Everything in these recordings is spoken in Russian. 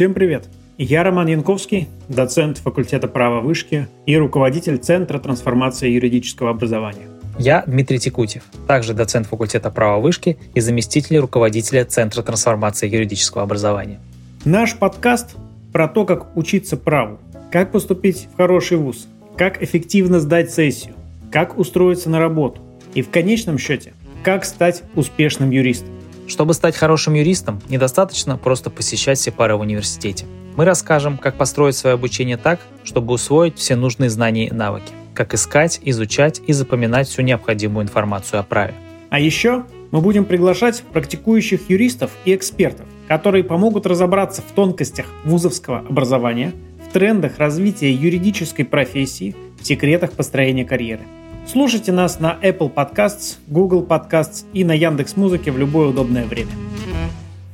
Всем привет! Я Роман Янковский, доцент факультета права вышки и руководитель Центра трансформации юридического образования. Я Дмитрий Текутев, также доцент факультета права вышки и заместитель руководителя Центра трансформации юридического образования. Наш подкаст про то, как учиться праву, как поступить в хороший вуз, как эффективно сдать сессию, как устроиться на работу и в конечном счете, как стать успешным юристом. Чтобы стать хорошим юристом, недостаточно просто посещать все пары в университете. Мы расскажем, как построить свое обучение так, чтобы усвоить все нужные знания и навыки, как искать, изучать и запоминать всю необходимую информацию о праве. А еще мы будем приглашать практикующих юристов и экспертов, которые помогут разобраться в тонкостях вузовского образования, в трендах развития юридической профессии, в секретах построения карьеры – Слушайте нас на Apple Podcasts, Google Podcasts и на Яндекс Музыке в любое удобное время.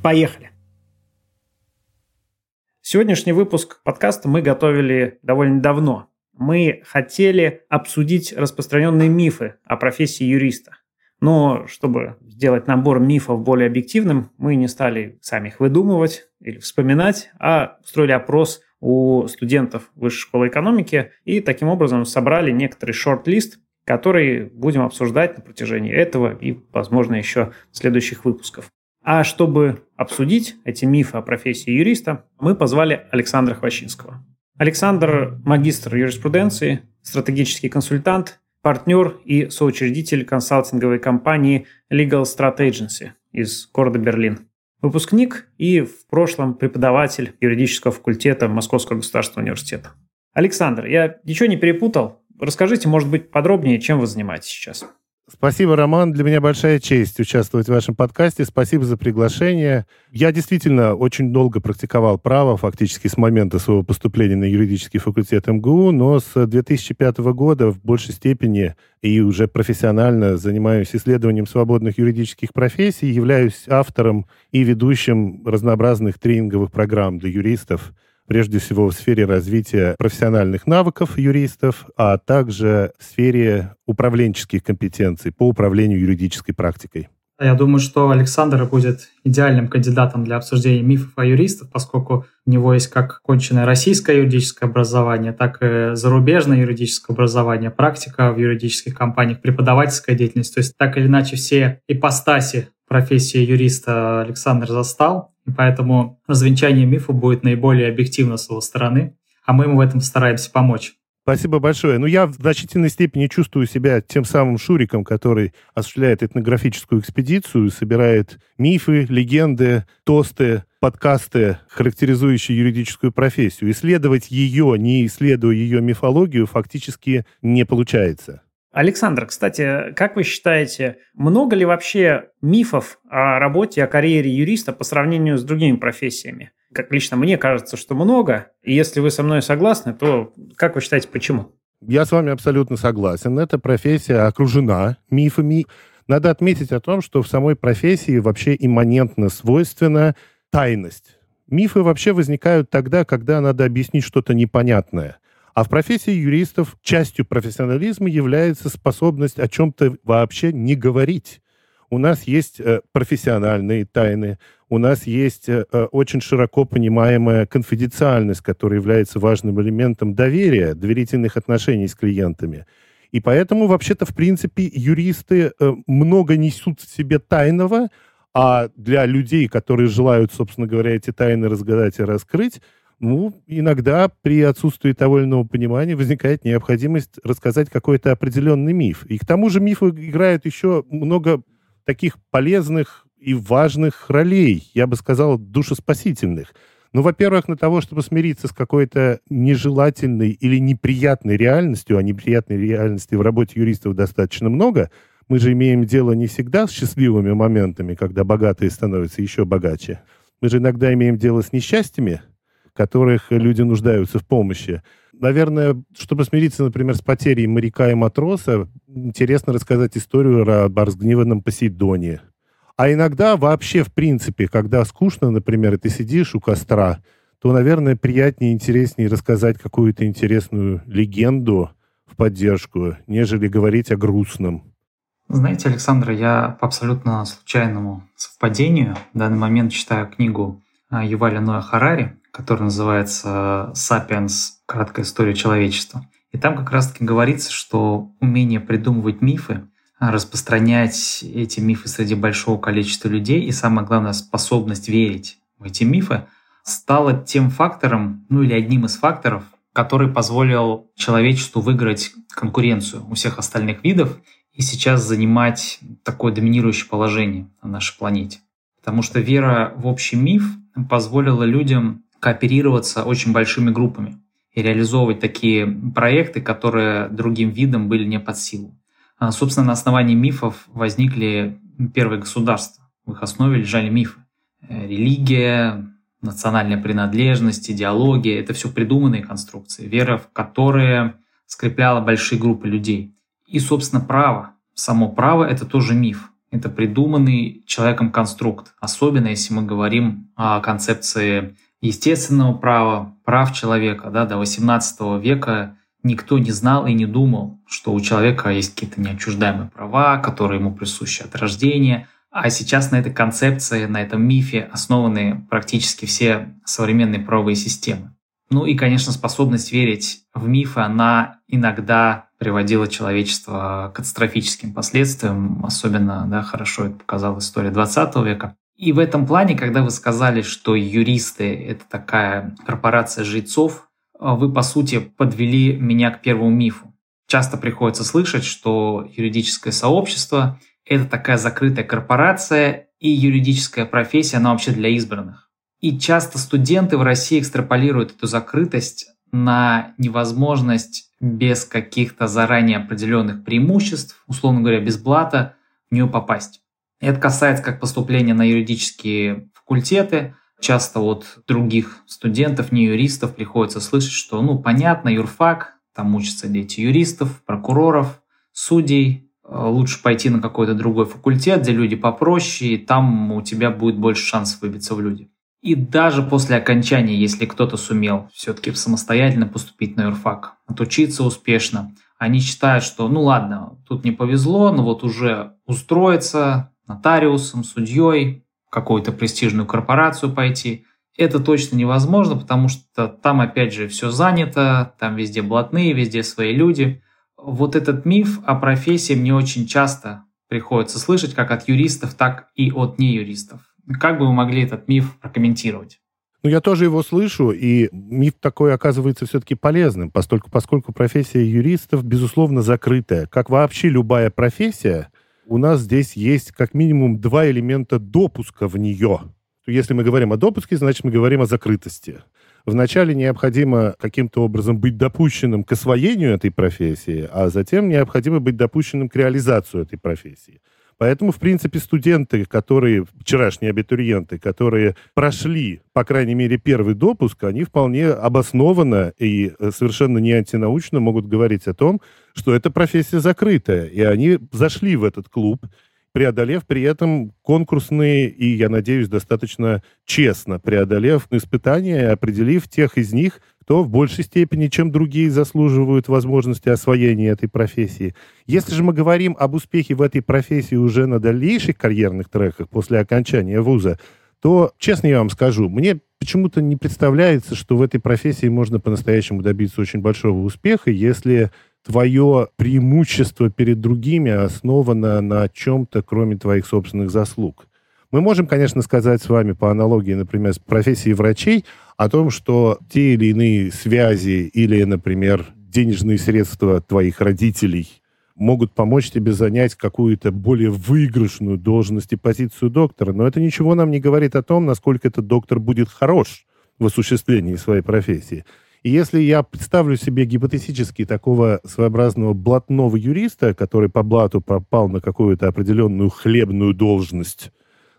Поехали! Сегодняшний выпуск подкаста мы готовили довольно давно. Мы хотели обсудить распространенные мифы о профессии юриста. Но чтобы сделать набор мифов более объективным, мы не стали сами их выдумывать или вспоминать, а устроили опрос у студентов Высшей школы экономики и таким образом собрали некоторый шорт-лист который будем обсуждать на протяжении этого и, возможно, еще следующих выпусков. А чтобы обсудить эти мифы о профессии юриста, мы позвали Александра Хвощинского. Александр – магистр юриспруденции, стратегический консультант, партнер и соучредитель консалтинговой компании Legal Strat Agency из города Берлин. Выпускник и в прошлом преподаватель юридического факультета Московского государственного университета. Александр, я ничего не перепутал? Расскажите, может быть, подробнее, чем вы занимаетесь сейчас? Спасибо, Роман. Для меня большая честь участвовать в вашем подкасте. Спасибо за приглашение. Я действительно очень долго практиковал право, фактически с момента своего поступления на юридический факультет МГУ, но с 2005 года в большей степени и уже профессионально занимаюсь исследованием свободных юридических профессий, являюсь автором и ведущим разнообразных тренинговых программ для юристов – прежде всего в сфере развития профессиональных навыков юристов, а также в сфере управленческих компетенций по управлению юридической практикой. Я думаю, что Александр будет идеальным кандидатом для обсуждения мифов о юристах, поскольку у него есть как конченное российское юридическое образование, так и зарубежное юридическое образование, практика в юридических компаниях, преподавательская деятельность. То есть так или иначе все ипостаси профессии юриста Александр застал, и поэтому развенчание мифа будет наиболее объективно с его стороны, а мы ему в этом стараемся помочь. Спасибо большое. Ну, я в значительной степени чувствую себя тем самым Шуриком, который осуществляет этнографическую экспедицию, собирает мифы, легенды, тосты, подкасты, характеризующие юридическую профессию. Исследовать ее, не исследуя ее мифологию, фактически не получается. Александр, кстати, как вы считаете, много ли вообще мифов о работе, о карьере юриста по сравнению с другими профессиями? Как лично мне кажется, что много. И если вы со мной согласны, то как вы считаете, почему? Я с вами абсолютно согласен. Эта профессия окружена мифами. Надо отметить о том, что в самой профессии вообще имманентно свойственна тайность. Мифы вообще возникают тогда, когда надо объяснить что-то непонятное – а в профессии юристов частью профессионализма является способность о чем-то вообще не говорить. У нас есть э, профессиональные тайны, у нас есть э, э, очень широко понимаемая конфиденциальность, которая является важным элементом доверия, доверительных отношений с клиентами. И поэтому, вообще-то, в принципе, юристы много несут в себе тайного, а для людей, которые желают, собственно говоря, эти тайны разгадать и раскрыть, ну, иногда при отсутствии того или иного понимания возникает необходимость рассказать какой-то определенный миф. И к тому же мифы играют еще много таких полезных и важных ролей, я бы сказал, душеспасительных. Ну, во-первых, для того, чтобы смириться с какой-то нежелательной или неприятной реальностью, а неприятной реальности в работе юристов достаточно много, мы же имеем дело не всегда с счастливыми моментами, когда богатые становятся еще богаче. Мы же иногда имеем дело с несчастьями, которых люди нуждаются в помощи. Наверное, чтобы смириться, например, с потерей моряка и матроса, интересно рассказать историю об разгневанном Посейдоне. А иногда вообще, в принципе, когда скучно, например, и ты сидишь у костра, то, наверное, приятнее и интереснее рассказать какую-то интересную легенду в поддержку, нежели говорить о грустном. Знаете, Александр, я по абсолютно случайному совпадению в данный момент читаю книгу а, Юваля Ноя Харари который называется «Сапиенс. Краткая история человечества». И там как раз-таки говорится, что умение придумывать мифы, распространять эти мифы среди большого количества людей и, самое главное, способность верить в эти мифы стало тем фактором, ну или одним из факторов, который позволил человечеству выиграть конкуренцию у всех остальных видов и сейчас занимать такое доминирующее положение на нашей планете. Потому что вера в общий миф позволила людям кооперироваться очень большими группами и реализовывать такие проекты, которые другим видам были не под силу. А, собственно, на основании мифов возникли первые государства. В их основе лежали мифы. Э, религия, национальная принадлежность, идеология — это все придуманные конструкции, вера в которые скрепляла большие группы людей. И, собственно, право. Само право — это тоже миф. Это придуманный человеком конструкт. Особенно, если мы говорим о концепции естественного права, прав человека. Да, до 18 века никто не знал и не думал, что у человека есть какие-то неотчуждаемые права, которые ему присущи от рождения. А сейчас на этой концепции, на этом мифе основаны практически все современные правовые системы. Ну и, конечно, способность верить в мифы, она иногда приводила человечество к катастрофическим последствиям. Особенно да, хорошо это показала история 20 века. И в этом плане, когда вы сказали, что юристы — это такая корпорация жрецов, вы, по сути, подвели меня к первому мифу. Часто приходится слышать, что юридическое сообщество — это такая закрытая корпорация, и юридическая профессия, она вообще для избранных. И часто студенты в России экстраполируют эту закрытость на невозможность без каких-то заранее определенных преимуществ, условно говоря, без блата, в нее попасть. Это касается как поступления на юридические факультеты. Часто от других студентов, не юристов, приходится слышать, что, ну, понятно, юрфак, там учатся дети юристов, прокуроров, судей, э, лучше пойти на какой-то другой факультет, где люди попроще, и там у тебя будет больше шансов выбиться в люди. И даже после окончания, если кто-то сумел все-таки самостоятельно поступить на юрфак, отучиться успешно, они считают, что ну ладно, тут не повезло, но вот уже устроиться, нотариусом, судьей, какую-то престижную корпорацию пойти. Это точно невозможно, потому что там, опять же, все занято, там везде блатные, везде свои люди. Вот этот миф о профессии мне очень часто приходится слышать как от юристов, так и от неюристов. Как бы вы могли этот миф прокомментировать? Ну, я тоже его слышу, и миф такой оказывается все-таки полезным, поскольку, поскольку профессия юристов, безусловно, закрытая. Как вообще любая профессия, у нас здесь есть как минимум два элемента допуска в нее. Если мы говорим о допуске, значит, мы говорим о закрытости. Вначале необходимо каким-то образом быть допущенным к освоению этой профессии, а затем необходимо быть допущенным к реализации этой профессии. Поэтому, в принципе, студенты, которые, вчерашние абитуриенты, которые прошли, по крайней мере, первый допуск, они вполне обоснованно и э, совершенно не антинаучно могут говорить о том, что эта профессия закрытая. И они зашли в этот клуб, преодолев при этом конкурсные и, я надеюсь, достаточно честно преодолев испытания, определив тех из них, кто в большей степени, чем другие, заслуживают возможности освоения этой профессии. Если же мы говорим об успехе в этой профессии уже на дальнейших карьерных треках после окончания вуза, то, честно я вам скажу, мне почему-то не представляется, что в этой профессии можно по-настоящему добиться очень большого успеха, если твое преимущество перед другими основано на чем-то, кроме твоих собственных заслуг. Мы можем, конечно, сказать с вами по аналогии, например, с профессией врачей о том, что те или иные связи или, например, денежные средства твоих родителей могут помочь тебе занять какую-то более выигрышную должность и позицию доктора. Но это ничего нам не говорит о том, насколько этот доктор будет хорош в осуществлении своей профессии. И если я представлю себе гипотетически такого своеобразного блатного юриста, который по блату попал на какую-то определенную хлебную должность,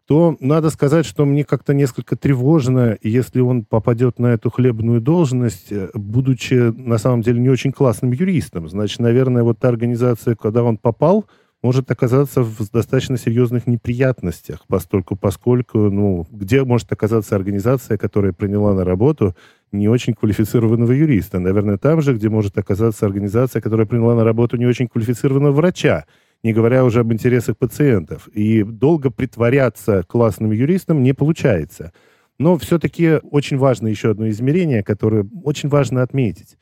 то надо сказать, что мне как-то несколько тревожно, если он попадет на эту хлебную должность, э, будучи на самом деле не очень классным юристом. Значит, наверное, вот та организация, куда он попал, может оказаться в достаточно серьезных неприятностях, поскольку, поскольку, ну, где может оказаться организация, которая приняла на работу не очень квалифицированного юриста? Наверное, там же, где может оказаться организация, которая приняла на работу не очень квалифицированного врача не говоря уже об интересах пациентов. И долго притворяться классным юристом не получается. Но все-таки очень важно еще одно измерение, которое очень важно отметить.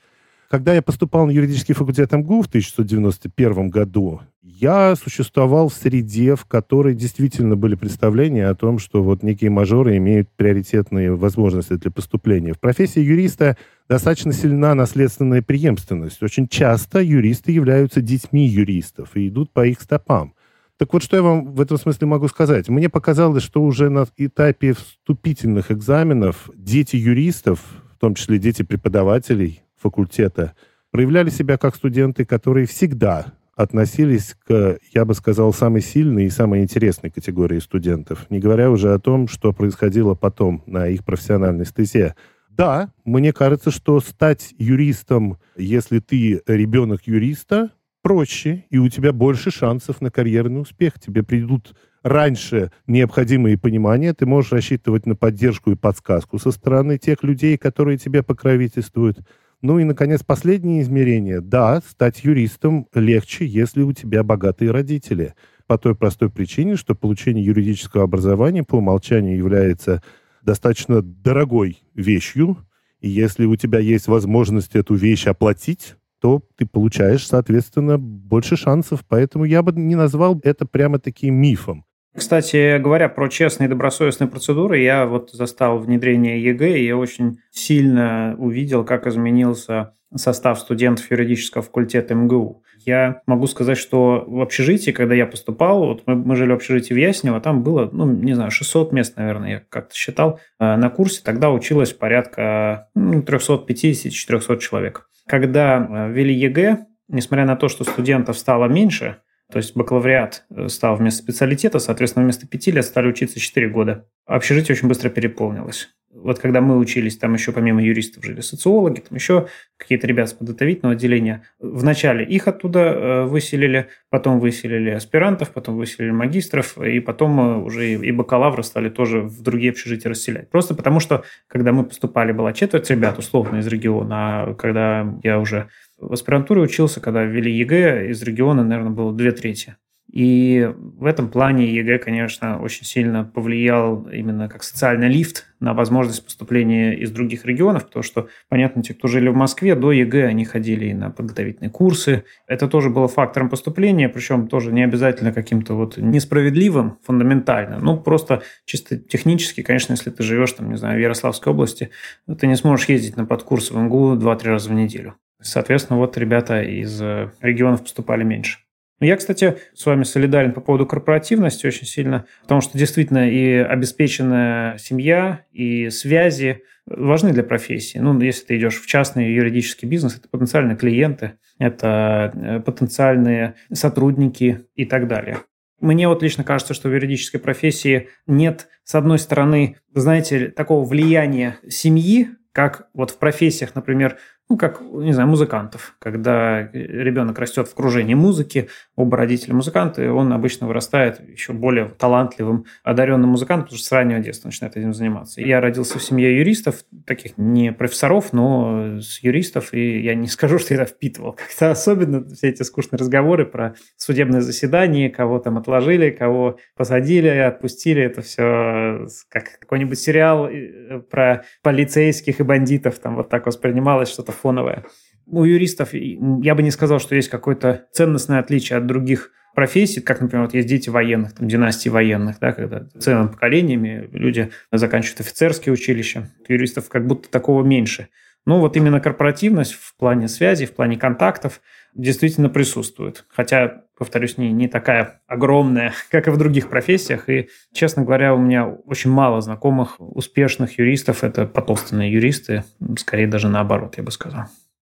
Когда я поступал на юридический факультет МГУ в 1991 году, я существовал в среде, в которой действительно были представления о том, что вот некие мажоры имеют приоритетные возможности для поступления. В профессии юриста достаточно сильна наследственная преемственность. Очень часто юристы являются детьми юристов и идут по их стопам. Так вот, что я вам в этом смысле могу сказать? Мне показалось, что уже на этапе вступительных экзаменов дети юристов, в том числе дети преподавателей факультета, проявляли себя как студенты, которые всегда относились к, я бы сказал, самой сильной и самой интересной категории студентов, не говоря уже о том, что происходило потом на их профессиональной стезе. Да, мне кажется, что стать юристом, если ты ребенок юриста, проще, и у тебя больше шансов на карьерный успех. Тебе придут раньше необходимые понимания, ты можешь рассчитывать на поддержку и подсказку со стороны тех людей, которые тебе покровительствуют. Ну и, наконец, последнее измерение. Да, стать юристом легче, если у тебя богатые родители. По той простой причине, что получение юридического образования по умолчанию является достаточно дорогой вещью. И если у тебя есть возможность эту вещь оплатить, то ты получаешь, соответственно, больше шансов. Поэтому я бы не назвал это прямо таким мифом. Кстати говоря, про честные и добросовестные процедуры, я вот застал внедрение ЕГЭ, и я очень сильно увидел, как изменился состав студентов юридического факультета МГУ. Я могу сказать, что в общежитии, когда я поступал, вот мы, мы жили в общежитии в Яснево, там было, ну, не знаю, 600 мест, наверное, я как-то считал. Э, на курсе тогда училось порядка ну, 350-400 человек. Когда э, ввели ЕГЭ, несмотря на то, что студентов стало меньше, то есть бакалавриат э, стал вместо специалитета, соответственно, вместо пяти лет стали учиться четыре года. Общежитие очень быстро переполнилось. Вот когда мы учились, там еще помимо юристов жили социологи, там еще какие-то ребята с подготовительного отделения. Вначале их оттуда э, выселили, потом выселили аспирантов, потом выселили магистров, и потом э, уже и бакалавры стали тоже в другие общежития расселять. Просто потому что, когда мы поступали, была четверть ребят, условно, из региона, а когда я уже в аспирантуре учился, когда ввели ЕГЭ, из региона, наверное, было две трети. И в этом плане ЕГЭ, конечно, очень сильно повлиял именно как социальный лифт на возможность поступления из других регионов, потому что, понятно, те, кто жили в Москве, до ЕГЭ они ходили на подготовительные курсы. Это тоже было фактором поступления, причем тоже не обязательно каким-то вот несправедливым фундаментально, ну, просто чисто технически, конечно, если ты живешь, там, не знаю, в Ярославской области, ты не сможешь ездить на подкурсы в МГУ 2-3 раза в неделю. Соответственно, вот ребята из э, регионов поступали меньше. Я, кстати, с вами солидарен по поводу корпоративности очень сильно, потому что действительно и обеспеченная семья, и связи важны для профессии. Ну, если ты идешь в частный юридический бизнес, это потенциальные клиенты, это э, потенциальные сотрудники и так далее. Мне вот лично кажется, что в юридической профессии нет, с одной стороны, знаете, такого влияния семьи, как вот в профессиях, например, ну, как, не знаю, музыкантов. Когда ребенок растет в окружении музыки, оба родителя музыканты, он обычно вырастает еще более талантливым, одаренным музыкантом, потому что с раннего детства начинает этим заниматься. Я родился в семье юристов, таких не профессоров, но с юристов, и я не скажу, что я это впитывал. Как-то особенно все эти скучные разговоры про судебное заседание, кого там отложили, кого посадили, отпустили, это все как какой-нибудь сериал э, про полицейских и бандитов, там вот так воспринималось что-то фоновое. У юристов я бы не сказал, что есть какое-то ценностное отличие от других профессий, как, например, вот есть дети военных, там, династии военных, да, когда целыми поколениями люди заканчивают офицерские училища. Юристов как будто такого меньше. Но вот именно корпоративность в плане связи, в плане контактов действительно присутствует. Хотя, повторюсь, не, не такая огромная, как и в других профессиях. И, честно говоря, у меня очень мало знакомых успешных юристов. Это потомственные юристы, скорее даже наоборот, я бы сказал.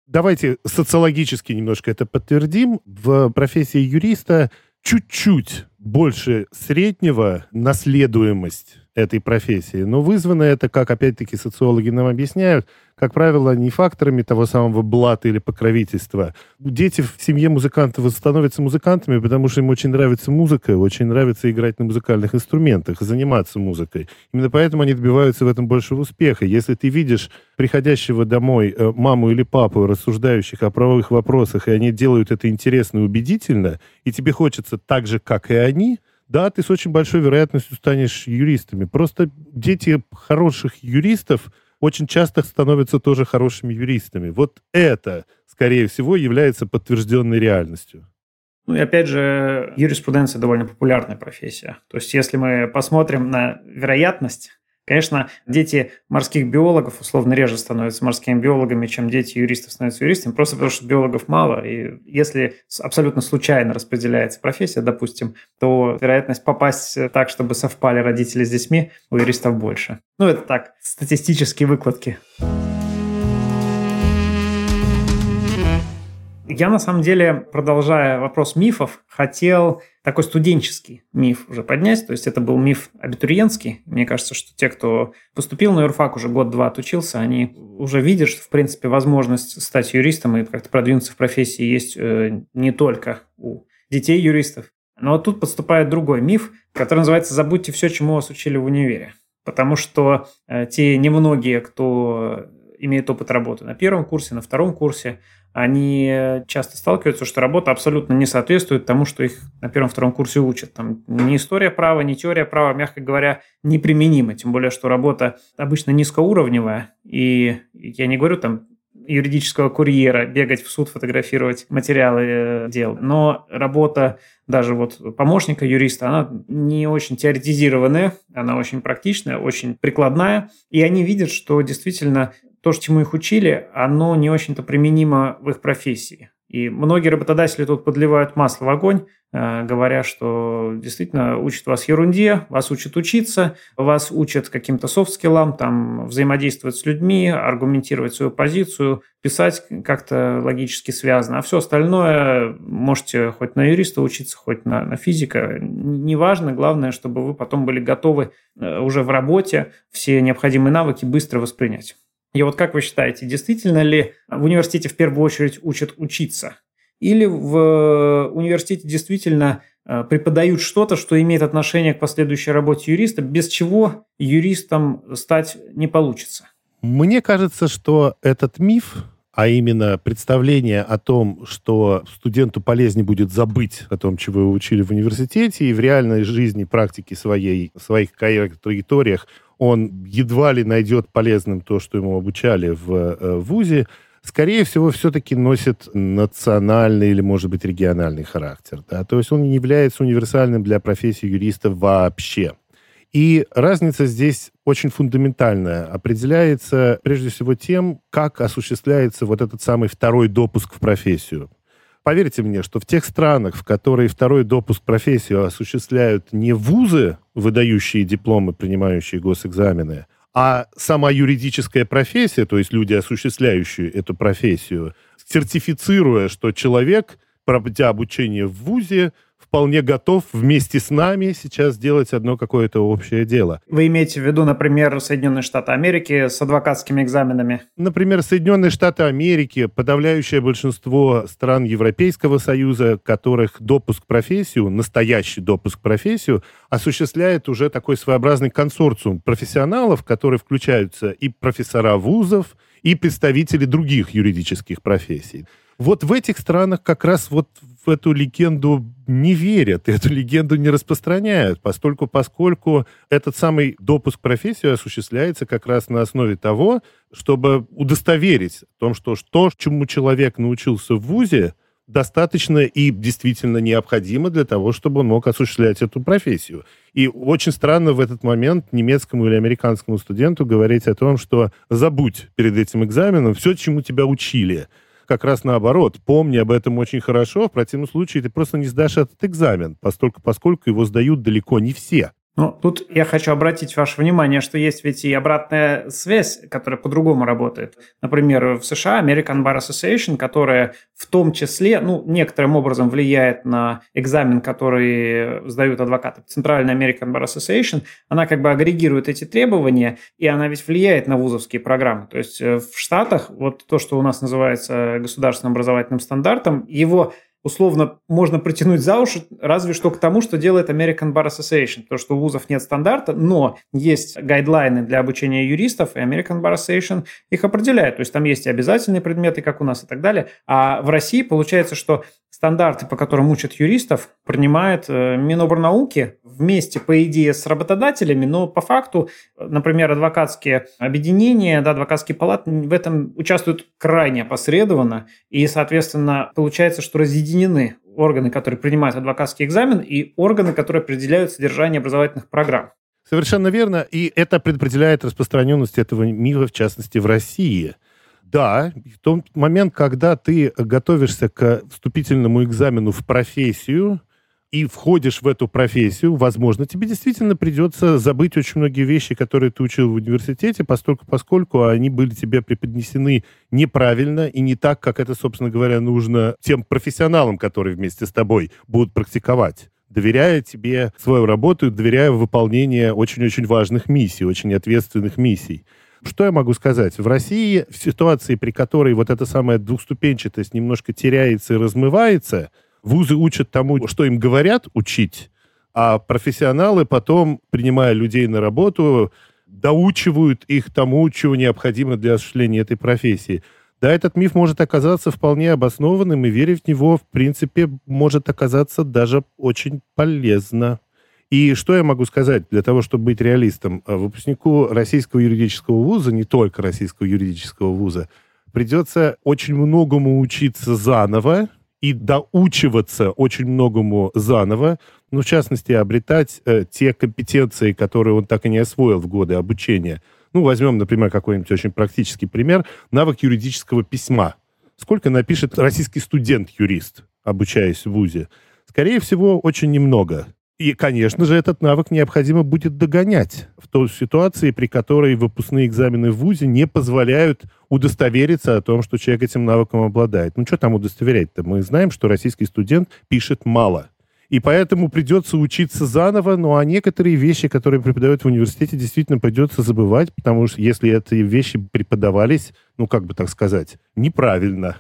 Давайте социологически немножко это подтвердим. В профессии юриста чуть-чуть больше среднего наследуемость этой профессии. Но вызвано это, как опять-таки социологи нам объясняют, как правило, не факторами того самого блата или покровительства. Дети в семье музыкантов становятся музыкантами, потому что им очень нравится музыка, очень нравится играть на музыкальных инструментах, заниматься музыкой. Именно поэтому они добиваются в этом большего успеха. Если ты видишь приходящего домой э, маму или папу, рассуждающих о правовых вопросах, и они делают это интересно и убедительно, и тебе хочется так же, как и они, да, ты с очень большой вероятностью станешь юристами. Просто дети хороших юристов очень часто становятся тоже хорошими юристами. Вот это, скорее всего, является подтвержденной реальностью. Ну и опять же, юриспруденция довольно популярная профессия. То есть если мы посмотрим на вероятность, Конечно, дети морских биологов условно реже становятся морскими биологами, чем дети юристов становятся юристами, просто потому что биологов мало. И если абсолютно случайно распределяется профессия, допустим, то вероятность попасть так, чтобы совпали родители с детьми, у юристов больше. Ну, это так, статистические выкладки. Я на самом деле, продолжая вопрос мифов, хотел такой студенческий миф уже поднять. То есть это был миф абитуриентский. Мне кажется, что те, кто поступил на юрфак, уже год-два отучился, они уже видят, что, в принципе, возможность стать юристом и как-то продвинуться в профессии есть э, не только у детей юристов. Но вот тут подступает другой миф, который называется «забудьте все, чему вас учили в универе». Потому что э, те немногие, кто имеет опыт работы на первом курсе, на втором курсе, они часто сталкиваются, что работа абсолютно не соответствует тому, что их на первом-втором курсе учат. Там ни история права, ни теория права, мягко говоря, неприменима. Тем более, что работа обычно низкоуровневая. И я не говорю там юридического курьера, бегать в суд, фотографировать материалы э, дел. Но работа даже вот помощника юриста, она не очень теоретизированная, она очень практичная, очень прикладная. И они видят, что действительно то, чему их учили, оно не очень-то применимо в их профессии. И многие работодатели тут подливают масло в огонь, э, говоря, что действительно учат вас ерунде, вас учат учиться, вас учат каким-то софт-скиллам, там, взаимодействовать с людьми, аргументировать свою позицию, писать как-то логически связано. А все остальное можете хоть на юриста учиться, хоть на, на физика. Неважно, главное, чтобы вы потом были готовы э, уже в работе все необходимые навыки быстро воспринять. И вот как вы считаете, действительно ли в университете в первую очередь учат учиться? Или в э, университете действительно э, преподают что-то, что имеет отношение к последующей работе юриста, без чего юристом стать не получится? Мне кажется, что этот миф, а именно представление о том, что студенту полезнее будет забыть о том, чего вы учили в университете, и в реальной жизни, практике своей, в своих карьерных траекториях он едва ли найдет полезным то, что ему обучали в э, ВУЗе, скорее всего, все-таки носит национальный или, может быть, региональный характер. Да? То есть он не является универсальным для профессии юриста вообще. И разница здесь очень фундаментальная. Определяется прежде всего тем, как осуществляется вот этот самый второй допуск в профессию. Поверьте мне, что в тех странах, в которые второй допуск профессию осуществляют не вузы, выдающие дипломы, принимающие госэкзамены, а сама юридическая профессия, то есть люди, осуществляющие эту профессию, сертифицируя, что человек, проводя обучение в ВУЗе, вполне готов вместе с нами сейчас сделать одно какое-то общее дело. Вы имеете в виду, например, Соединенные Штаты Америки с адвокатскими экзаменами? Например, Соединенные Штаты Америки, подавляющее большинство стран Европейского Союза, которых допуск профессию, настоящий допуск профессию, осуществляет уже такой своеобразный консорциум профессионалов, которые включаются и профессора вузов, и представители других юридических профессий. Вот в этих странах как раз вот в эту легенду не верят, эту легенду не распространяют, поскольку, поскольку этот самый допуск в профессию осуществляется как раз на основе того, чтобы удостоверить в том, что то, чему человек научился в ВУЗе, достаточно и действительно необходимо для того, чтобы он мог осуществлять эту профессию. И очень странно в этот момент немецкому или американскому студенту говорить о том, что забудь перед этим экзаменом все, чему тебя учили как раз наоборот. Помни об этом очень хорошо, в противном случае ты просто не сдашь этот экзамен, поскольку, поскольку его сдают далеко не все. Ну, тут я хочу обратить ваше внимание, что есть ведь и обратная связь, которая по-другому работает. Например, в США American Bar Association, которая в том числе, ну, некоторым образом влияет на экзамен, который сдают адвокаты. Центральная American Bar Association, она как бы агрегирует эти требования, и она ведь влияет на вузовские программы. То есть э, в Штатах вот то, что у нас называется государственным образовательным стандартом, его условно можно притянуть за уши, разве что к тому, что делает American Bar Association. То, что у вузов нет стандарта, но есть гайдлайны для обучения юристов, и American Bar Association их определяет. То есть там есть и обязательные предметы, как у нас, и так далее. А в России получается, что стандарты, по которым учат юристов, принимает э, Миноборнауки вместе, по идее, с работодателями, но по факту, например, адвокатские объединения, да, адвокатские палаты в этом участвуют крайне опосредованно, и, соответственно, получается, что разъединены органы, которые принимают адвокатский экзамен, и органы, которые определяют содержание образовательных программ. Совершенно верно, и это предопределяет распространенность этого мира, в частности, в России – да, в тот момент, когда ты готовишься к вступительному экзамену в профессию и входишь в эту профессию, возможно, тебе действительно придется забыть очень многие вещи, которые ты учил в университете, поскольку, поскольку они были тебе преподнесены неправильно и не так, как это, собственно говоря, нужно тем профессионалам, которые вместе с тобой будут практиковать доверяя тебе свою работу, доверяя выполнение очень-очень важных миссий, очень ответственных миссий. Что я могу сказать? В России в ситуации, при которой вот эта самая двухступенчатость немножко теряется и размывается, вузы учат тому, что им говорят учить, а профессионалы потом, принимая людей на работу, доучивают их тому, чего необходимо для осуществления этой профессии. Да, этот миф может оказаться вполне обоснованным, и верить в него, в принципе, может оказаться даже очень полезно. И что я могу сказать для того, чтобы быть реалистом? А выпускнику российского юридического вуза, не только российского юридического вуза, придется очень многому учиться заново и доучиваться очень многому заново, ну, в частности, обретать э, те компетенции, которые он так и не освоил в годы обучения. Ну, возьмем, например, какой-нибудь очень практический пример, навык юридического письма. Сколько напишет российский студент-юрист, обучаясь в ВУЗе? Скорее всего, очень немного. И, конечно же, этот навык необходимо будет догонять в той ситуации, при которой выпускные экзамены в ВУЗе не позволяют удостовериться о том, что человек этим навыком обладает. Ну, что там удостоверять-то? Мы знаем, что российский студент пишет мало. И поэтому придется учиться заново, ну а некоторые вещи, которые преподают в университете, действительно придется забывать, потому что если эти вещи преподавались, ну как бы так сказать, неправильно,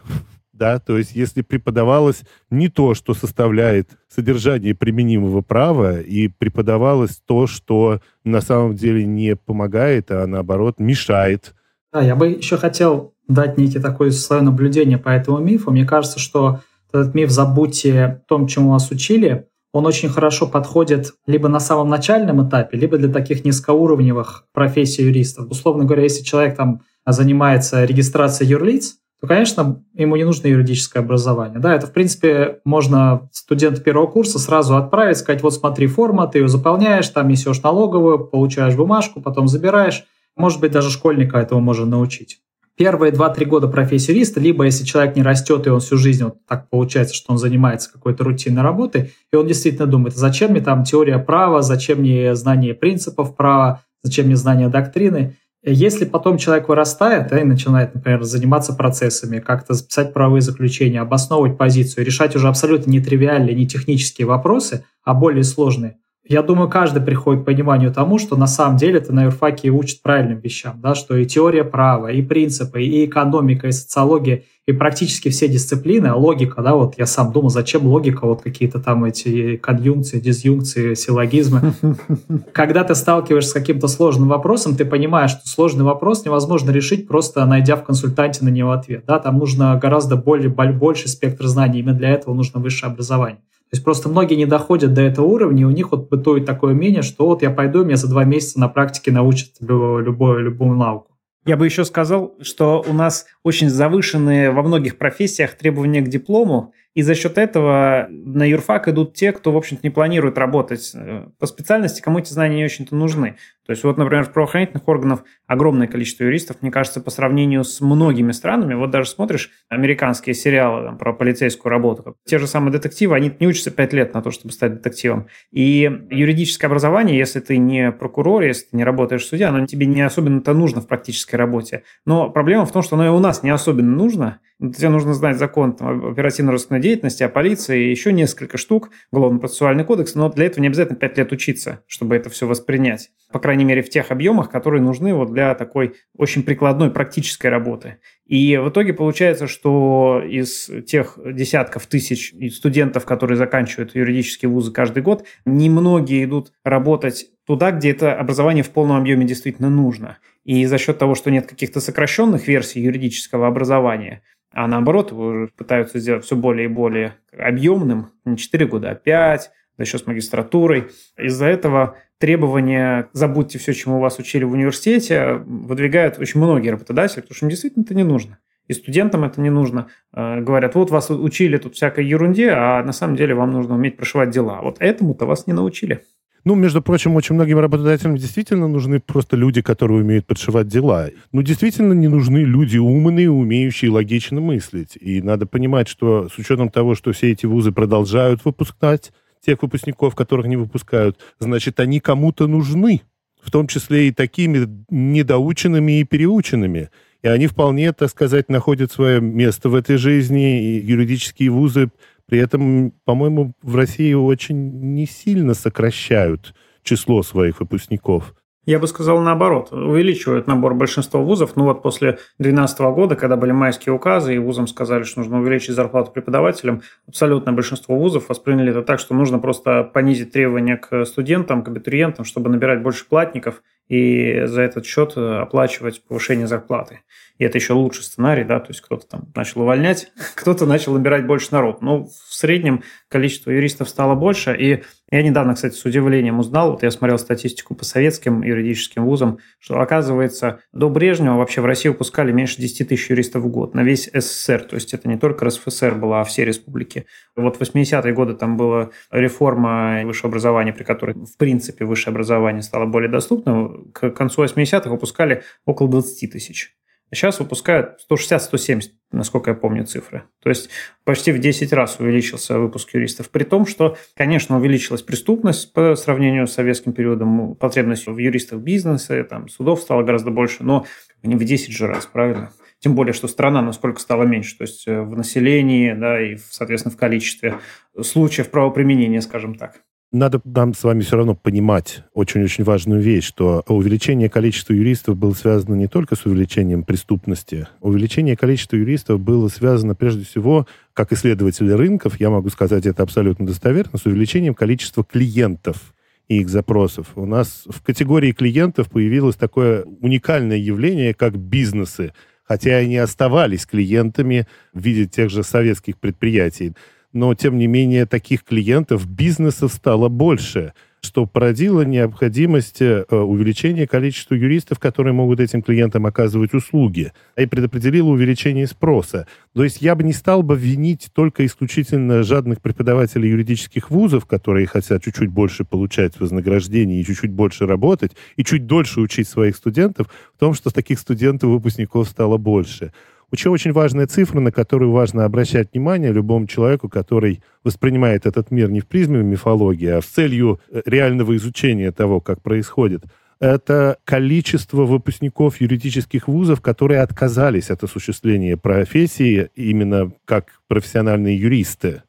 да, то есть если преподавалось не то, что составляет содержание применимого права, и преподавалось то, что на самом деле не помогает, а наоборот мешает. Да, я бы еще хотел дать некий такое свое наблюдение по этому мифу. Мне кажется, что этот миф «забудьте о том, чему вас учили», он очень хорошо подходит либо на самом начальном этапе, либо для таких низкоуровневых профессий юристов. Условно говоря, если человек там занимается регистрацией юрлиц, то, конечно, ему не нужно юридическое образование. Да, это, в принципе, можно студент первого курса сразу отправить, сказать, вот смотри, форма, ты ее заполняешь, там несешь налоговую, получаешь бумажку, потом забираешь. Может быть, даже школьника этого можно научить. Первые 2-3 года профессии юриста, либо если человек не растет, и он всю жизнь, вот так получается, что он занимается какой-то рутинной работой, и он действительно думает, зачем мне там теория права, зачем мне знание принципов права, зачем мне знание доктрины, если потом человек вырастает да, и начинает, например, заниматься процессами, как-то записать правовые заключения, обосновывать позицию, решать уже абсолютно нетривиальные, не технические вопросы, а более сложные, я думаю, каждый приходит к пониманию тому, что на самом деле это на юрфаке учат правильным вещам, да, что и теория права, и принципы, и экономика, и социология, и практически все дисциплины, а логика, да, вот я сам думал, зачем логика, вот какие-то там эти конъюнкции, дизъюнкции, силлогизмы. Когда ты сталкиваешься с каким-то сложным вопросом, ты понимаешь, что сложный вопрос невозможно решить, просто найдя в консультанте на него ответ, да, там нужно гораздо более, больше спектр знаний, именно для этого нужно высшее образование. То есть просто многие не доходят до этого уровня, и у них вот бытует такое мнение, что вот я пойду, меня за два месяца на практике научат любую, любую науку. Я бы еще сказал, что у нас очень завышенные во многих профессиях требования к диплому, и за счет этого на юрфак идут те, кто, в общем-то, не планирует работать э, по специальности, кому эти знания не очень-то нужны. То есть вот, например, в правоохранительных органах огромное количество юристов, мне кажется, по сравнению с многими странами, вот даже смотришь американские сериалы там, про полицейскую работу, те же самые детективы, они не учатся 5 лет на то, чтобы стать детективом. И юридическое образование, если ты не прокурор, если ты не работаешь в суде, оно тебе не особенно-то нужно в практической работе. Но проблема в том, что оно и у нас не особенно нужно, Тебе нужно знать закон там, оперативно-розыскной деятельности, о полиции, еще несколько штук, уголовно-процессуальный кодекс, но для этого не обязательно 5 лет учиться, чтобы это все воспринять. По крайней мере, в тех объемах, которые нужны вот для такой очень прикладной практической работы. И в итоге получается, что из тех десятков тысяч студентов, которые заканчивают юридические вузы каждый год, немногие идут работать туда, где это образование в полном объеме действительно нужно. И за счет того, что нет каких-то сокращенных версий юридического образования, а наоборот пытаются сделать все более и более объемным, не 4 года, а 5, да еще с магистратурой. Из-за этого требования «забудьте все, чему вас учили в университете» выдвигают очень многие работодатели, потому что им действительно это не нужно. И студентам это не нужно. Э, говорят, вот вас учили тут всякой ерунде, а на самом деле вам нужно уметь прошивать дела. Вот этому-то вас не научили. Ну, между прочим, очень многим работодателям действительно нужны просто люди, которые умеют подшивать дела. Ну, действительно не нужны люди умные, умеющие логично мыслить. И надо понимать, что с учетом того, что все эти вузы продолжают выпускать тех выпускников, которых не выпускают, значит, они кому-то нужны. В том числе и такими недоученными и переученными. И они вполне, так сказать, находят свое место в этой жизни. И юридические вузы при этом, по-моему, в России очень не сильно сокращают число своих выпускников. Я бы сказал наоборот, увеличивают набор большинства вузов. Ну вот после 2012 года, когда были майские указы, и вузам сказали, что нужно увеличить зарплату преподавателям, абсолютное большинство вузов восприняли это так, что нужно просто понизить требования к студентам, к абитуриентам, чтобы набирать больше платников и за этот счет оплачивать повышение зарплаты. И это еще лучший сценарий, да, то есть кто-то там начал увольнять, кто-то начал набирать больше народ. Но в среднем количество юристов стало больше, и я недавно, кстати, с удивлением узнал, вот я смотрел статистику по советским юридическим вузам, что, оказывается, до Брежнева вообще в России выпускали меньше 10 тысяч юристов в год на весь СССР. То есть это не только РСФСР была, а все республики. Вот в 80-е годы там была реформа высшего образования, при которой, в принципе, высшее образование стало более доступным. К концу 80-х выпускали около 20 тысяч. Сейчас выпускают 160-170, насколько я помню цифры. То есть почти в 10 раз увеличился выпуск юристов. При том, что, конечно, увеличилась преступность по сравнению с советским периодом, потребность в юристах бизнеса, там, судов стало гораздо больше, но не в 10 же раз, правильно? Тем более, что страна насколько стала меньше, то есть э, в населении, да, и, соответственно, в количестве случаев правоприменения, скажем так. Надо нам с вами все равно понимать очень-очень важную вещь, что увеличение количества юристов было связано не только с увеличением преступности. Увеличение количества юристов было связано прежде всего, как исследователи рынков, я могу сказать это абсолютно достоверно, с увеличением количества клиентов и их запросов. У нас в категории клиентов появилось такое уникальное явление, как бизнесы, хотя они оставались клиентами в виде тех же советских предприятий но тем не менее таких клиентов, бизнесов стало больше, что породило необходимость э, увеличения количества юристов, которые могут этим клиентам оказывать услуги, и предопределило увеличение спроса. То есть я бы не стал бы винить только исключительно жадных преподавателей юридических вузов, которые хотят чуть-чуть больше получать вознаграждение и чуть-чуть больше работать, и чуть дольше учить своих студентов, в том, что таких студентов-выпускников стало больше. Еще очень важная цифра, на которую важно обращать внимание любому человеку, который воспринимает этот мир не в призме мифологии, а с целью э, реального изучения того, как происходит. Это количество выпускников юридических вузов, которые отказались от осуществления профессии именно как профессиональные юристы.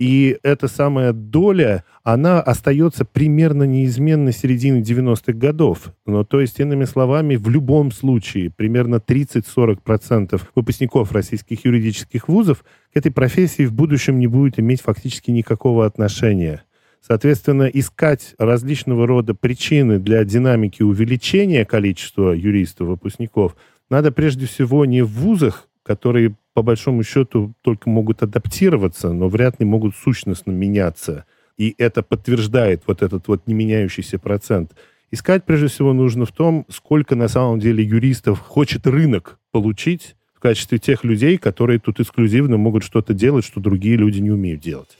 И эта самая доля, она остается примерно неизменной середины 90-х годов. Но, то есть, иными словами, в любом случае примерно 30-40% выпускников российских юридических вузов к этой профессии в будущем не будет иметь фактически никакого отношения. Соответственно, искать различного рода причины для динамики увеличения количества юристов-выпускников надо прежде всего не в вузах, которые по большому счету только могут адаптироваться, но вряд ли могут сущностно меняться. И это подтверждает вот этот вот не меняющийся процент. Искать, прежде всего, нужно в том, сколько на самом деле юристов хочет рынок получить в качестве тех людей, которые тут эксклюзивно могут что-то делать, что другие люди не умеют делать.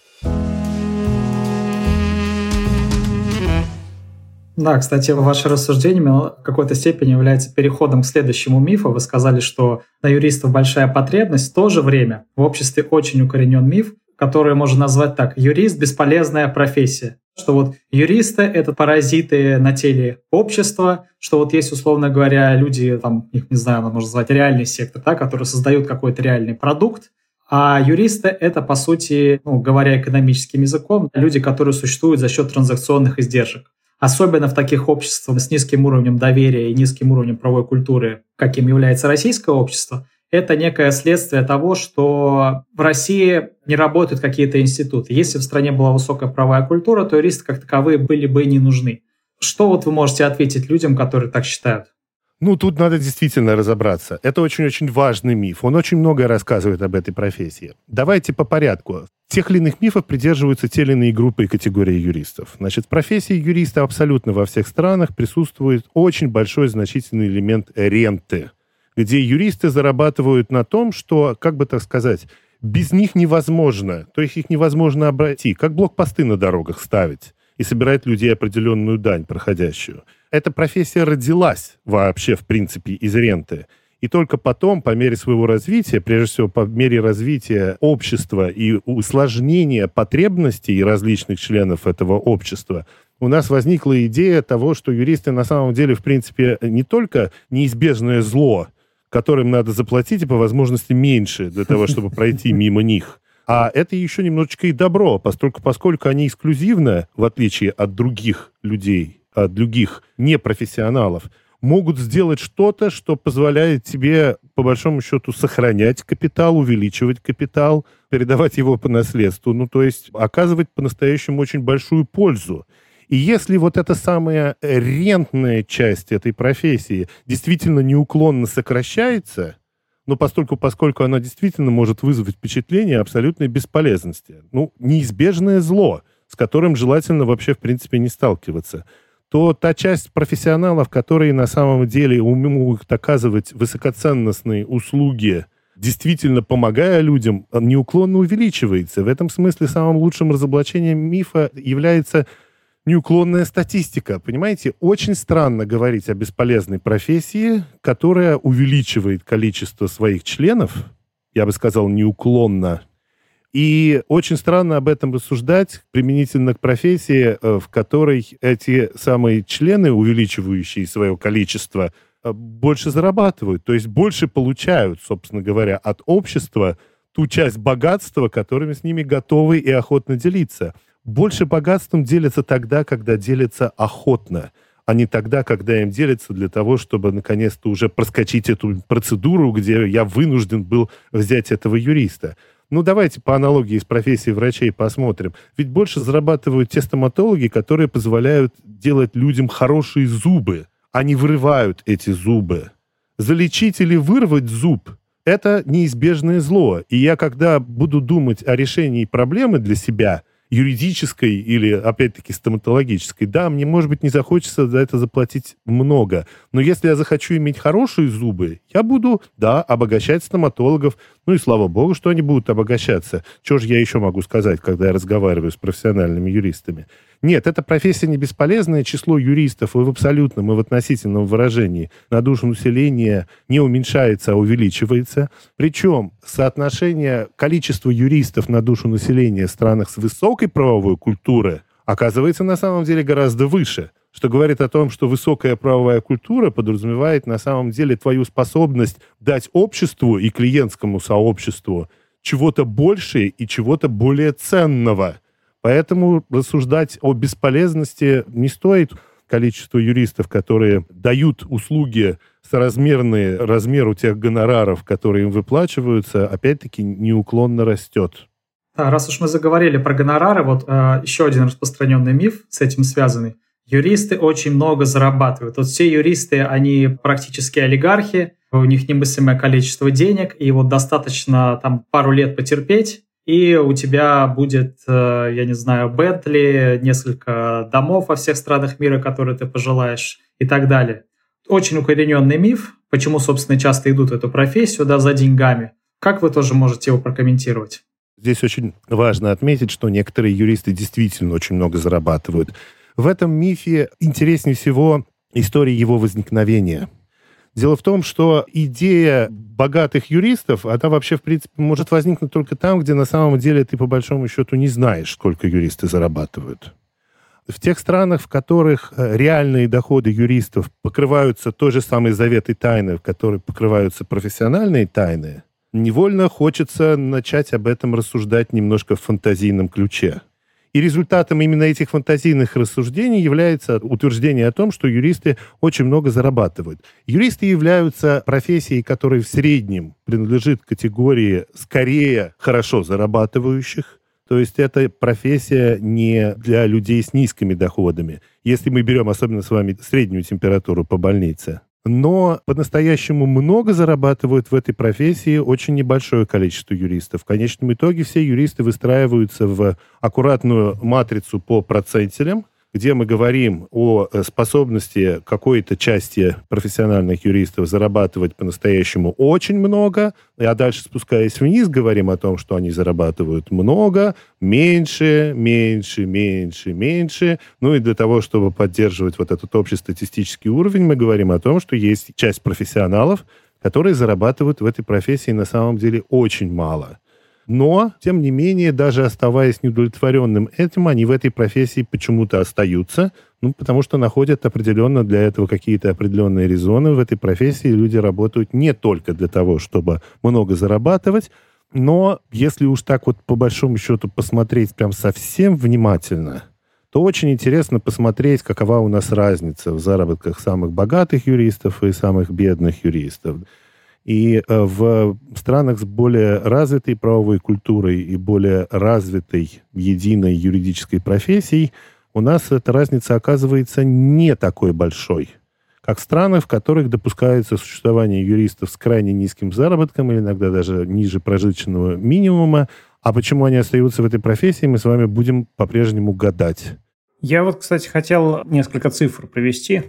Да, кстати, ваше рассуждение в какой-то степени является переходом к следующему мифу. Вы сказали, что на юристов большая потребность. В то же время в обществе очень укоренен миф, который можно назвать так. Юрист – бесполезная профессия. Что вот юристы – это паразиты на теле общества, что вот есть, условно говоря, люди, там, их, не знаю, можно назвать реальный сектор, да, которые создают какой-то реальный продукт, а юристы — это, по сути, ну, говоря экономическим языком, люди, которые существуют за счет транзакционных издержек особенно в таких обществах с низким уровнем доверия и низким уровнем правовой культуры, каким является российское общество, это некое следствие того, что в России не работают какие-то институты. Если в стране была высокая правовая культура, то юристы как таковые были бы не нужны. Что вот вы можете ответить людям, которые так считают? Ну, тут надо действительно разобраться. Это очень-очень важный миф. Он очень много рассказывает об этой профессии. Давайте по порядку. Тех или иных мифов придерживаются те или иные группы и категории юристов. Значит, в профессии юриста абсолютно во всех странах присутствует очень большой значительный элемент ренты, где юристы зарабатывают на том, что, как бы так сказать, без них невозможно, то есть их невозможно обойти, как блокпосты на дорогах ставить и собирать людей определенную дань проходящую – эта профессия родилась вообще, в принципе, из ренты. И только потом, по мере своего развития, прежде всего по мере развития общества и усложнения потребностей различных членов этого общества, у нас возникла идея того, что юристы на самом деле, в принципе, не только неизбежное зло, которым надо заплатить и по возможности меньше для того, чтобы пройти мимо них, а это еще немножечко и добро, поскольку, поскольку они эксклюзивно, в отличие от других людей, от других непрофессионалов, могут сделать что-то, что позволяет тебе, по большому счету, сохранять капитал, увеличивать капитал, передавать его по наследству, ну, то есть оказывать по-настоящему очень большую пользу. И если вот эта самая рентная часть этой профессии действительно неуклонно сокращается, ну, поскольку, поскольку она действительно может вызвать впечатление абсолютной бесполезности, ну, неизбежное зло, с которым желательно вообще, в принципе, не сталкиваться – то та часть профессионалов, которые на самом деле умеют оказывать высокоценностные услуги, действительно помогая людям, неуклонно увеличивается. В этом смысле самым лучшим разоблачением мифа является неуклонная статистика. Понимаете, очень странно говорить о бесполезной профессии, которая увеличивает количество своих членов, я бы сказал, неуклонно, и очень странно об этом рассуждать применительно к профессии, э, в которой эти самые члены, увеличивающие свое количество, э, больше зарабатывают, то есть больше получают, собственно говоря, от общества ту часть богатства, которыми с ними готовы и охотно делиться. Больше богатством делятся тогда, когда делятся охотно, а не тогда, когда им делятся для того, чтобы наконец-то уже проскочить эту процедуру, где я вынужден был взять этого юриста. Ну, давайте по аналогии с профессией врачей посмотрим. Ведь больше зарабатывают те стоматологи, которые позволяют делать людям хорошие зубы, а не вырывают эти зубы. Залечить или вырвать зуб – это неизбежное зло. И я, когда буду думать о решении проблемы для себя – юридической или, опять-таки, стоматологической, да, мне, может быть, не захочется за это заплатить много. Но если я захочу иметь хорошие зубы, я буду, да, обогащать стоматологов. Ну и слава богу, что они будут обогащаться. Что же я еще могу сказать, когда я разговариваю с профессиональными юристами? Нет, эта профессия не бесполезная. Число юристов и в абсолютном, и в относительном выражении на душу населения не уменьшается, а увеличивается. Причем соотношение количества юристов на душу населения в странах с высокой правовой культурой оказывается на самом деле гораздо выше что говорит о том, что высокая правовая культура подразумевает на самом деле твою способность дать обществу и клиентскому сообществу чего-то большее и чего-то более ценного – Поэтому рассуждать о бесполезности не стоит. Количество юристов, которые дают услуги соразмерные размеру тех гонораров, которые им выплачиваются, опять-таки неуклонно растет. Да, раз уж мы заговорили про гонорары, вот э, еще один распространенный миф с этим связанный. Юристы очень много зарабатывают. Вот все юристы, они практически олигархи, у них немыслимое количество денег, и вот достаточно там пару лет потерпеть, и у тебя будет, э, я не знаю, Бентли, несколько домов во всех странах мира, которые ты пожелаешь и так далее. Очень укорененный миф, почему, собственно, часто идут в эту профессию, да, за деньгами. Как вы тоже можете его прокомментировать? Здесь очень важно отметить, что некоторые юристы действительно очень много зарабатывают. В этом мифе интереснее всего история его возникновения – Дело в том, что идея богатых юристов, она вообще, в принципе, может возникнуть только там, где на самом деле ты, по большому счету, не знаешь, сколько юристы зарабатывают. В тех странах, в которых э, реальные доходы юристов покрываются той же самой заветой тайны, в которой покрываются профессиональные тайны, невольно хочется начать об этом рассуждать немножко в фантазийном ключе. И результатом именно этих фантазийных рассуждений является утверждение о том, что юристы очень много зарабатывают. Юристы являются профессией, которая в среднем принадлежит категории скорее хорошо зарабатывающих, то есть это профессия не для людей с низкими доходами. Если мы берем особенно с вами среднюю температуру по больнице, Но по-настоящему много зарабатывают в этой профессии очень небольшое количество юристов. В конечном итоге все юристы выстраиваются в аккуратную матрицу по процентелям, где мы говорим о э, способности какой-то части профессиональных юристов зарабатывать по-настоящему очень много, а дальше спускаясь вниз, говорим о том, что они зарабатывают много, меньше, меньше, меньше, меньше. Ну и для того, чтобы поддерживать вот этот общий статистический уровень, мы говорим о том, что есть часть профессионалов, которые зарабатывают в этой профессии на самом деле очень мало. Но, тем не менее, даже оставаясь неудовлетворенным этим, они в этой профессии почему-то остаются, ну, потому что находят определенно для этого какие-то определенные резоны. В этой профессии люди работают не только для того, чтобы много зарабатывать, но если уж так вот по большому счету посмотреть прям совсем внимательно, то очень интересно посмотреть, какова у нас разница в заработках самых богатых юристов и самых бедных юристов. И э, в странах с более развитой правовой культурой и более развитой единой юридической профессией у нас эта разница оказывается не такой большой, как страны, в которых допускается существование юристов с крайне низким заработком или иногда даже ниже прожиточного минимума. А почему они остаются в этой профессии, мы с вами будем по-прежнему гадать. Я вот, кстати, хотел несколько цифр привести.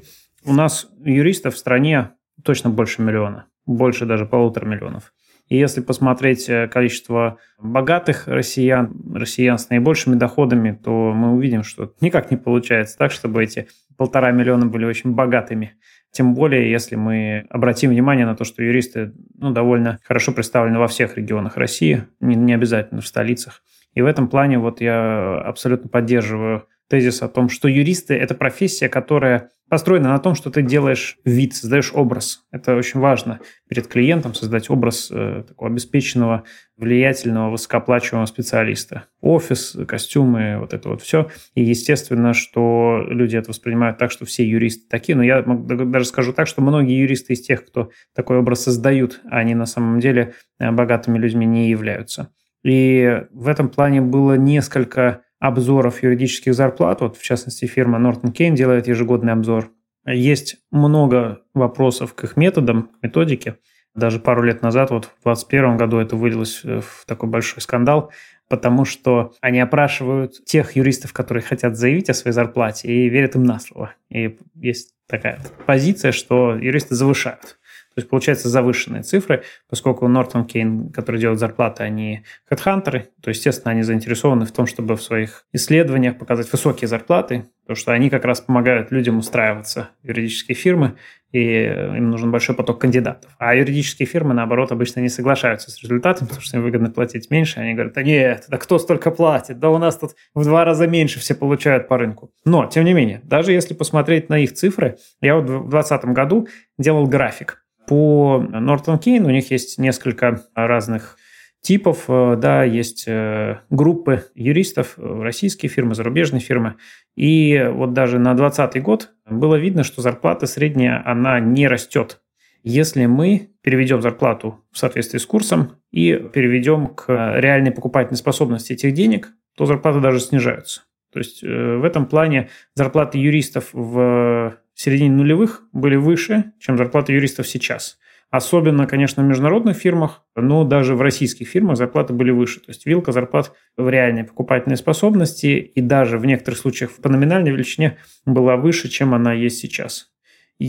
У нас юристов в стране точно больше миллиона больше даже полутора миллионов. И если посмотреть э, количество богатых россиян, россиян с наибольшими доходами, то мы увидим, что никак не получается так, чтобы эти полтора миллиона были очень богатыми. Тем более, если мы обратим внимание на то, что юристы ну, довольно хорошо представлены во всех регионах России, не, не обязательно в столицах. И в этом плане вот я абсолютно поддерживаю тезис о том, что юристы – это профессия, которая построена на том, что ты делаешь вид, создаешь образ. Это очень важно перед клиентом создать образ э, такого обеспеченного, влиятельного, высокооплачиваемого специалиста. Офис, костюмы, вот это вот все. И естественно, что люди это воспринимают так, что все юристы такие. Но я даже скажу так, что многие юристы из тех, кто такой образ создают, они на самом деле э, богатыми людьми не являются. И в этом плане было несколько обзоров юридических зарплат. Вот, в частности, фирма Norton Kane делает ежегодный обзор. Есть много вопросов к их методам, к методике. Даже пару лет назад, вот в 2021 году это вылилось в такой большой скандал, потому что они опрашивают тех юристов, которые хотят заявить о своей зарплате, и верят им на слово. И есть такая позиция, что юристы завышают. То есть получается завышенные цифры, поскольку Нортон Кейн, который делает зарплаты, они хедхантеры, то, естественно, они заинтересованы в том, чтобы в своих исследованиях показать высокие зарплаты, потому что они как раз помогают людям устраиваться в юридические фирмы, и им нужен большой поток кандидатов. А юридические фирмы, наоборот, обычно не соглашаются с результатами, потому что им выгодно платить меньше. Они говорят, да нет, да кто столько платит? Да у нас тут в два раза меньше все получают по рынку. Но, тем не менее, даже если посмотреть на их цифры, я вот в 2020 году делал график по Norton Kane у них есть несколько разных типов, э, да, есть э, группы юристов, э, российские фирмы, зарубежные фирмы. И вот даже на 2020 год было видно, что зарплата средняя, она не растет. Если мы переведем зарплату в соответствии с курсом и переведем к реальной покупательной способности этих денег, то зарплаты даже снижаются. То есть в этом плане зарплаты юристов в в середине нулевых были выше, чем зарплаты юристов сейчас. Особенно, конечно, в международных фирмах, но даже в российских фирмах зарплаты были выше. То есть вилка зарплат в реальной покупательной способности и даже в некоторых случаях по номинальной величине была выше, чем она есть сейчас.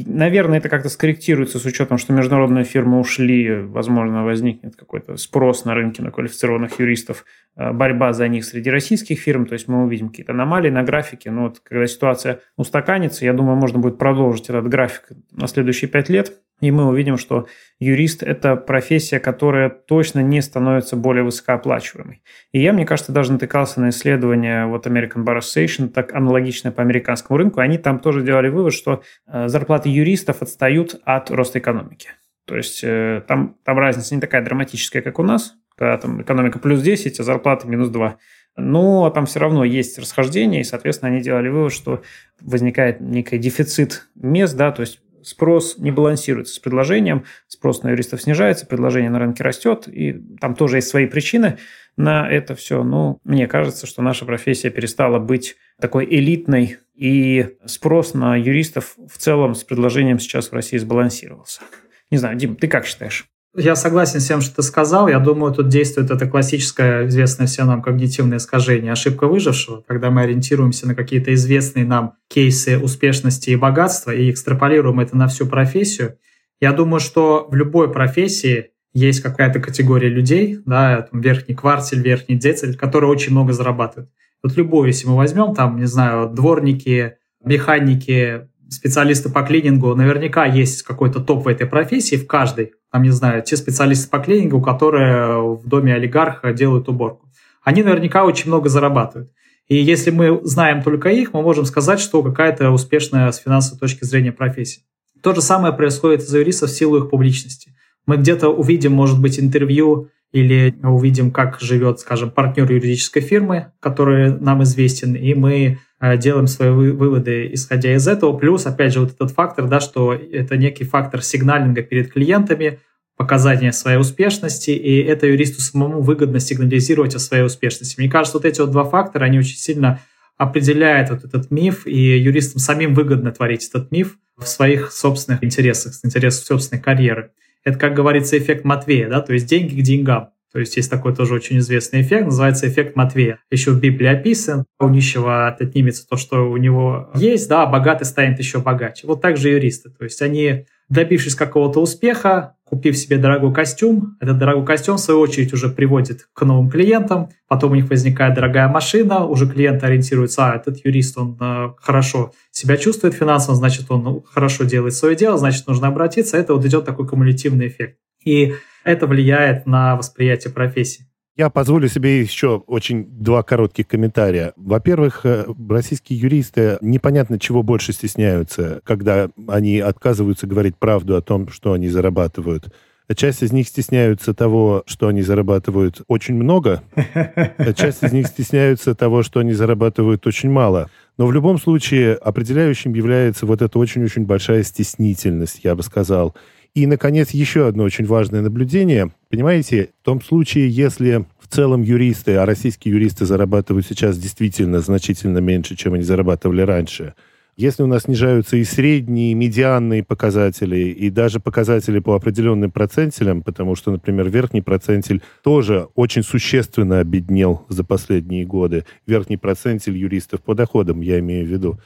Наверное, это как-то скорректируется с учетом, что международные фирмы ушли, возможно, возникнет какой-то спрос на рынке на квалифицированных юристов, э, борьба за них среди российских фирм, то есть мы увидим какие-то аномалии на графике, но вот когда ситуация устаканится, я думаю, можно будет продолжить этот график на следующие пять лет, и мы увидим, что юрист – это профессия, которая точно не становится более высокооплачиваемой. И я, мне кажется, даже натыкался на исследование вот American Bar Association, так аналогичное по американскому рынку. Они там тоже делали вывод, что э, зарплаты юристов отстают от роста экономики. То есть э, там, там разница не такая драматическая, как у нас, когда там экономика плюс 10, а зарплаты минус 2. Но там все равно есть расхождение, и, соответственно, они делали вывод, что возникает некий дефицит мест, да, то есть спрос не балансируется с предложением, спрос на юристов снижается, предложение на рынке растет, и там тоже есть свои причины. на это все. Ну, мне кажется, что наша профессия перестала быть такой элитной, и спрос на юристов в целом с предложением сейчас в России сбалансировался. Не знаю, Дим, ты как считаешь? Я согласен с тем, что ты сказал. Я думаю, тут действует это классическое, известное всем нам когнитивное искажение, ошибка выжившего, когда мы ориентируемся на какие-то известные нам кейсы успешности и богатства и экстраполируем это на всю профессию. Я думаю, что в любой профессии есть какая-то категория людей, да, там верхний квартель, верхний децель, которые очень много зарабатывают. Вот любой, если мы возьмем, там, не знаю, дворники, механики, специалисты по клинингу, наверняка есть какой-то топ в этой профессии, в каждой. Там, не знаю, те специалисты по клинингу, которые в доме олигарха делают уборку. Они наверняка очень много зарабатывают. И если мы знаем только их, мы можем сказать, что какая-то успешная с финансовой точки зрения профессия. То же самое происходит из-за юристов в силу их публичности. Мы где-то увидим, может быть, интервью или увидим, как живет, скажем, партнер юридической фирмы, который нам известен, и мы делаем свои выводы, исходя из этого. Плюс, опять же, вот этот фактор, да, что это некий фактор сигналинга перед клиентами, показания своей успешности, и это юристу самому выгодно сигнализировать о своей успешности. Мне кажется, вот эти вот два фактора, они очень сильно определяют вот этот миф, и юристам самим выгодно творить этот миф в своих собственных интересах, в интересах собственной карьеры. Это, как говорится, эффект Матвея, да, то есть деньги к деньгам. То есть есть такой тоже очень известный эффект, называется эффект Матвея. Еще в Библии описан, у нищего отнимется то, что у него есть, да, а богатый станет еще богаче. Вот так же юристы. То есть они, добившись какого-то успеха, купив себе дорогой костюм, этот дорогой костюм, в свою очередь, уже приводит к новым клиентам, потом у них возникает дорогая машина, уже клиенты ориентируются, а этот юрист, он э, хорошо себя чувствует финансово, значит, он хорошо делает свое дело, значит, нужно обратиться. Это вот идет такой кумулятивный эффект. И это влияет на восприятие профессии. Я позволю себе еще очень два коротких комментария. Во-первых, э, российские юристы непонятно чего больше стесняются, когда они отказываются говорить правду о том, что они зарабатывают. Часть из них стесняются того, что они зарабатывают очень много, часть из них стесняются того, что они зарабатывают очень мало. Но в любом случае определяющим является вот эта очень-очень большая стеснительность, я бы сказал. И, наконец, еще одно очень важное наблюдение. Понимаете, в том случае, если в целом юристы, а российские юристы зарабатывают сейчас действительно значительно меньше, чем они зарабатывали раньше, если у нас снижаются и средние, и медианные показатели, и даже показатели по определенным процентилям, потому что, например, верхний процентиль тоже очень существенно обеднел за последние годы. Верхний процентиль юристов по доходам, я имею в виду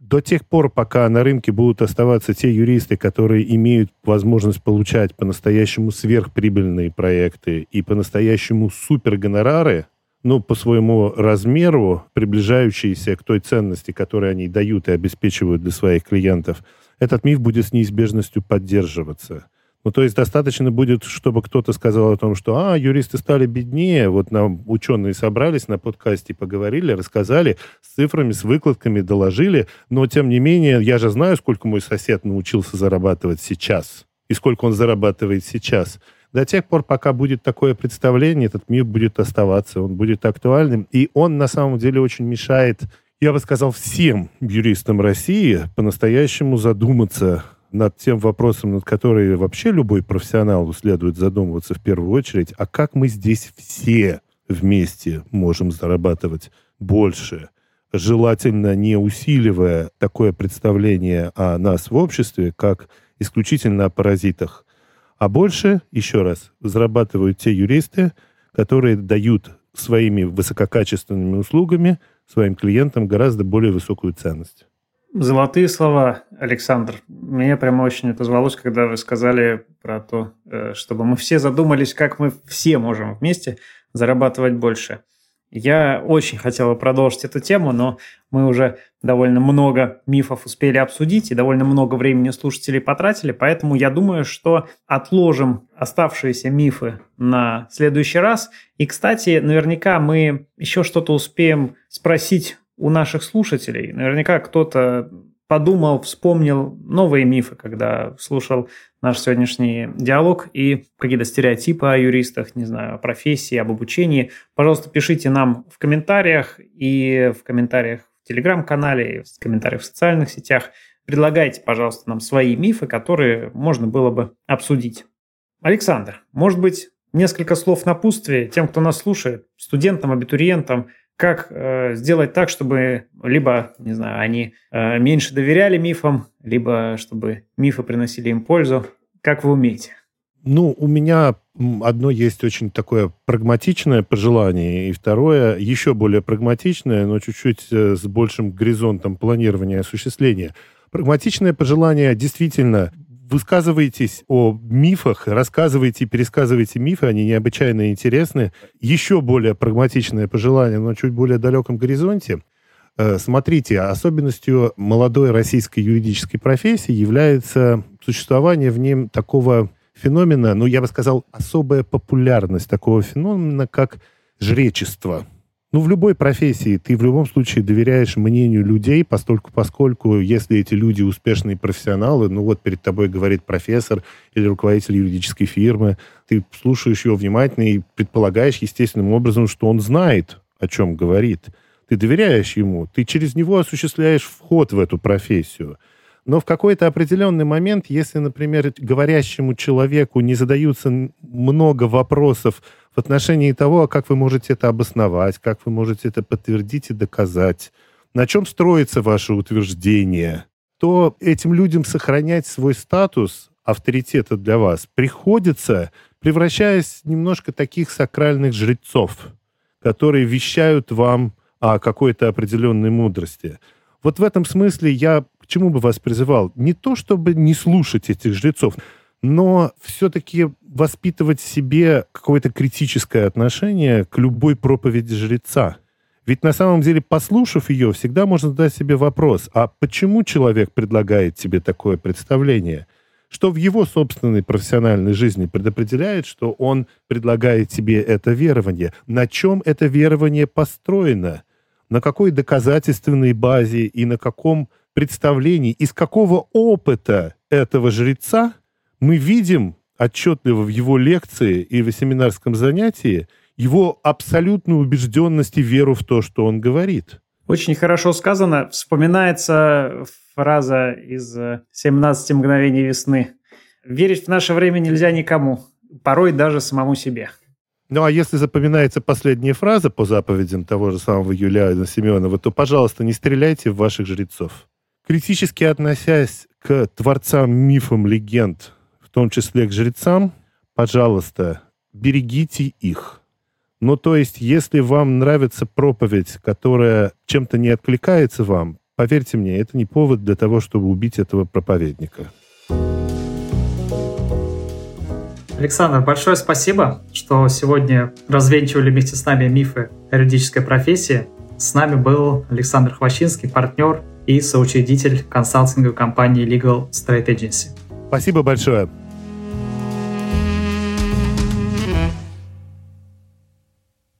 до тех пор, пока на рынке будут оставаться те юристы, которые имеют возможность получать по-настоящему сверхприбыльные проекты и по-настоящему супергонорары, ну, по своему размеру, приближающиеся к той ценности, которую они дают и обеспечивают для своих клиентов, этот миф будет с неизбежностью поддерживаться. Ну, то есть достаточно будет, чтобы кто-то сказал о том, что, а, юристы стали беднее, вот нам ученые собрались на подкасте, поговорили, рассказали с цифрами, с выкладками, доложили, но, тем не менее, я же знаю, сколько мой сосед научился зарабатывать сейчас, и сколько он зарабатывает сейчас. До тех пор, пока будет такое представление, этот мир будет оставаться, он будет актуальным, и он, на самом деле, очень мешает, я бы сказал, всем юристам России по-настоящему задуматься над тем вопросом, над которым вообще любой профессионал следует задумываться в первую очередь, а как мы здесь все вместе можем зарабатывать больше, желательно не усиливая такое представление о нас в обществе, как исключительно о паразитах. А больше, еще раз, зарабатывают те юристы, которые дают своими высококачественными услугами своим клиентам гораздо более высокую ценность. Золотые слова, Александр. Мне прямо очень отозвалось, когда вы сказали про то, э, чтобы мы все задумались, как мы все можем вместе зарабатывать больше. Я очень хотел продолжить эту тему, но мы уже довольно много мифов успели обсудить и довольно много времени слушателей потратили, поэтому я думаю, что отложим оставшиеся мифы на следующий раз. И, кстати, наверняка мы еще что-то успеем спросить у наших слушателей. Наверняка кто-то подумал, вспомнил новые мифы, когда слушал наш сегодняшний диалог и какие-то стереотипы о юристах, не знаю, о профессии, об обучении. Пожалуйста, пишите нам в комментариях и в комментариях в телеграм-канале, и в комментариях в социальных сетях. Предлагайте, пожалуйста, нам свои мифы, которые можно было бы обсудить. Александр, может быть, несколько слов напутствия тем, кто нас слушает, студентам, абитуриентам, как э, сделать так, чтобы либо, не знаю, они э, меньше доверяли мифам, либо чтобы мифы приносили им пользу. Как вы умеете? Ну, у меня одно есть очень такое прагматичное пожелание, и второе еще более прагматичное, но чуть-чуть э, с большим горизонтом планирования и осуществления. Прагматичное пожелание действительно высказывайтесь о мифах, рассказывайте, пересказывайте мифы, они необычайно интересны. Еще более прагматичное пожелание, но чуть более далеком горизонте. Э, смотрите, особенностью молодой российской юридической профессии является существование в нем такого феномена, ну, я бы сказал, особая популярность такого феномена, как жречество – ну, в любой профессии ты в любом случае доверяешь мнению людей, постольку, поскольку если эти люди успешные профессионалы, ну вот перед тобой говорит профессор или руководитель юридической фирмы, ты слушаешь его внимательно и предполагаешь естественным образом, что он знает, о чем говорит. Ты доверяешь ему, ты через него осуществляешь вход в эту профессию. Но в какой-то определенный момент, если, например, говорящему человеку не задаются много вопросов в отношении того, а как вы можете это обосновать, как вы можете это подтвердить и доказать, на чем строится ваше утверждение, то этим людям сохранять свой статус авторитета для вас приходится, превращаясь немножко таких сакральных жрецов, которые вещают вам о какой-то определенной мудрости. Вот в этом смысле я чему бы вас призывал? Не то, чтобы не слушать этих жрецов, но все-таки воспитывать себе какое-то критическое отношение к любой проповеди жреца. Ведь на самом деле, послушав ее, всегда можно задать себе вопрос, а почему человек предлагает тебе такое представление? Что в его собственной профессиональной жизни предопределяет, что он предлагает тебе это верование? На чем это верование построено? На какой доказательственной базе и на каком представлении, из какого опыта этого жреца мы видим отчетливо в его лекции и в семинарском занятии его абсолютную убежденность и веру в то, что он говорит. Очень хорошо сказано. Вспоминается фраза из «17 мгновений весны». Верить в наше время нельзя никому, порой даже самому себе. Ну, а если запоминается последняя фраза по заповедям того же самого Юлиана Семенова, то, пожалуйста, не стреляйте в ваших жрецов. Критически относясь к творцам мифам, легенд, в том числе к жрецам, пожалуйста, берегите их. Ну, то есть, если вам нравится проповедь, которая чем-то не откликается вам, поверьте мне, это не повод для того, чтобы убить этого проповедника. Александр, большое спасибо, что сегодня развенчивали вместе с нами мифы юридической профессии. С нами был Александр Хвощинский, партнер и соучредитель консалтинговой компании Legal Straight Agency. Спасибо большое.